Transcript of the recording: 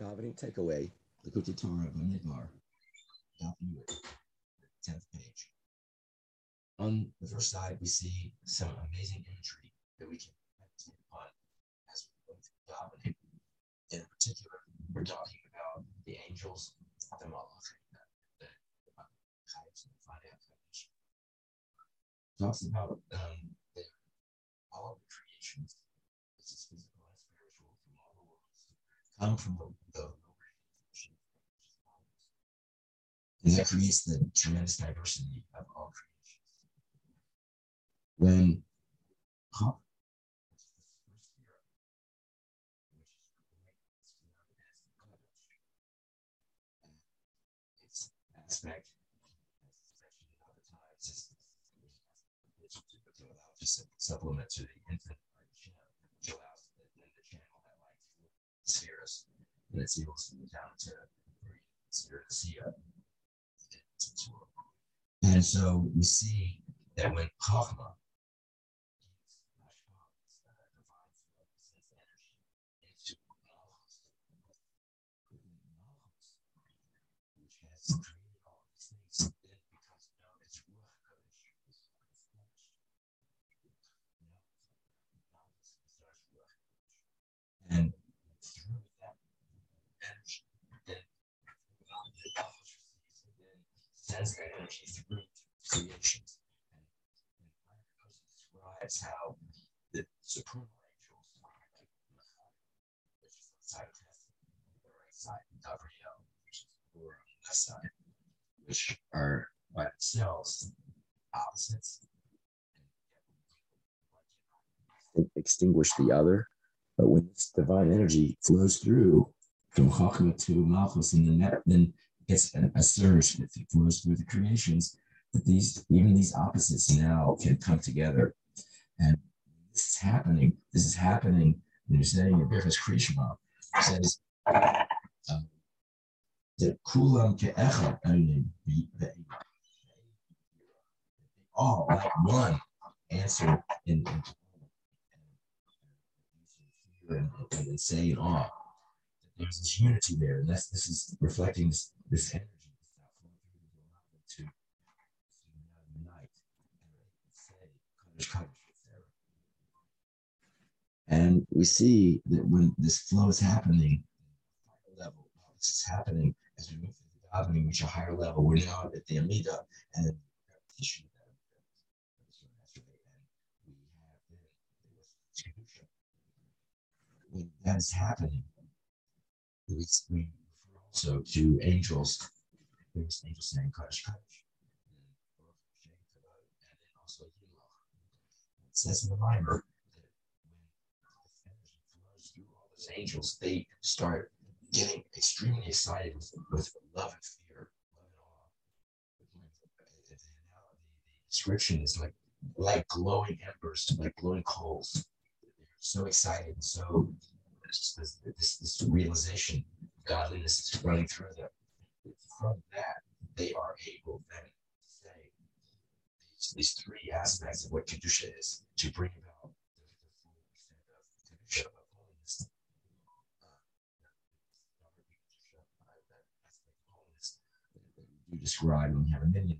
Davening takeaway, Likkutei Torah Bamidbar, Daf Yud, tenth page. On the first side, we see some amazing imagery that we can meditate upon as we go through davening. In particular, we're talking about the angels, the malachim, the chayes, and the Talks about um, the, all of the creations, this is physical and spiritual, from all the worlds, come from the the and that creates the tremendous diversity of all creations. When its aspect supplement to the infinite which allows the, the channel that light spheres and it's able to move down to sphere to see and so we see that when Chachma sends that energy through creation. And describes how the supreme angels, which is the side of the right side, Gabriel, which is the on the left side, which are by themselves opposites. Extinguish the other, but when this divine energy flows through from Chachma to Malchus, and then that, then it's a, a surge that flows through the creations that these even these opposites now can come together. And this is happening. This is happening. When you're saying your Birchas Krishma says um, that kulam ke'echa all like one answer in, in and, and, and saying awe. There's this unity there, and that's this is reflecting this this energy to, to unite and we see that when this flow is happening, level, this is happening as we move through the davening, reach a higher level. We're now at the Amida and the repetition. When that is happening, we, we so to angels, there's angels saying Kadosh Kadosh. And then also It says in the Bible that when energy flows through all those angels, they start getting extremely excited with, with love and fear, love and awe. The, the description is like like glowing embers, like glowing coals. They're so excited, so this, this, this realization godliness is running through them. From that, they are able then to say these, these three aspects of what Kedusha is to bring about the, the full extent of Kedusha, of holiness. Uh, you describe when you have a minyan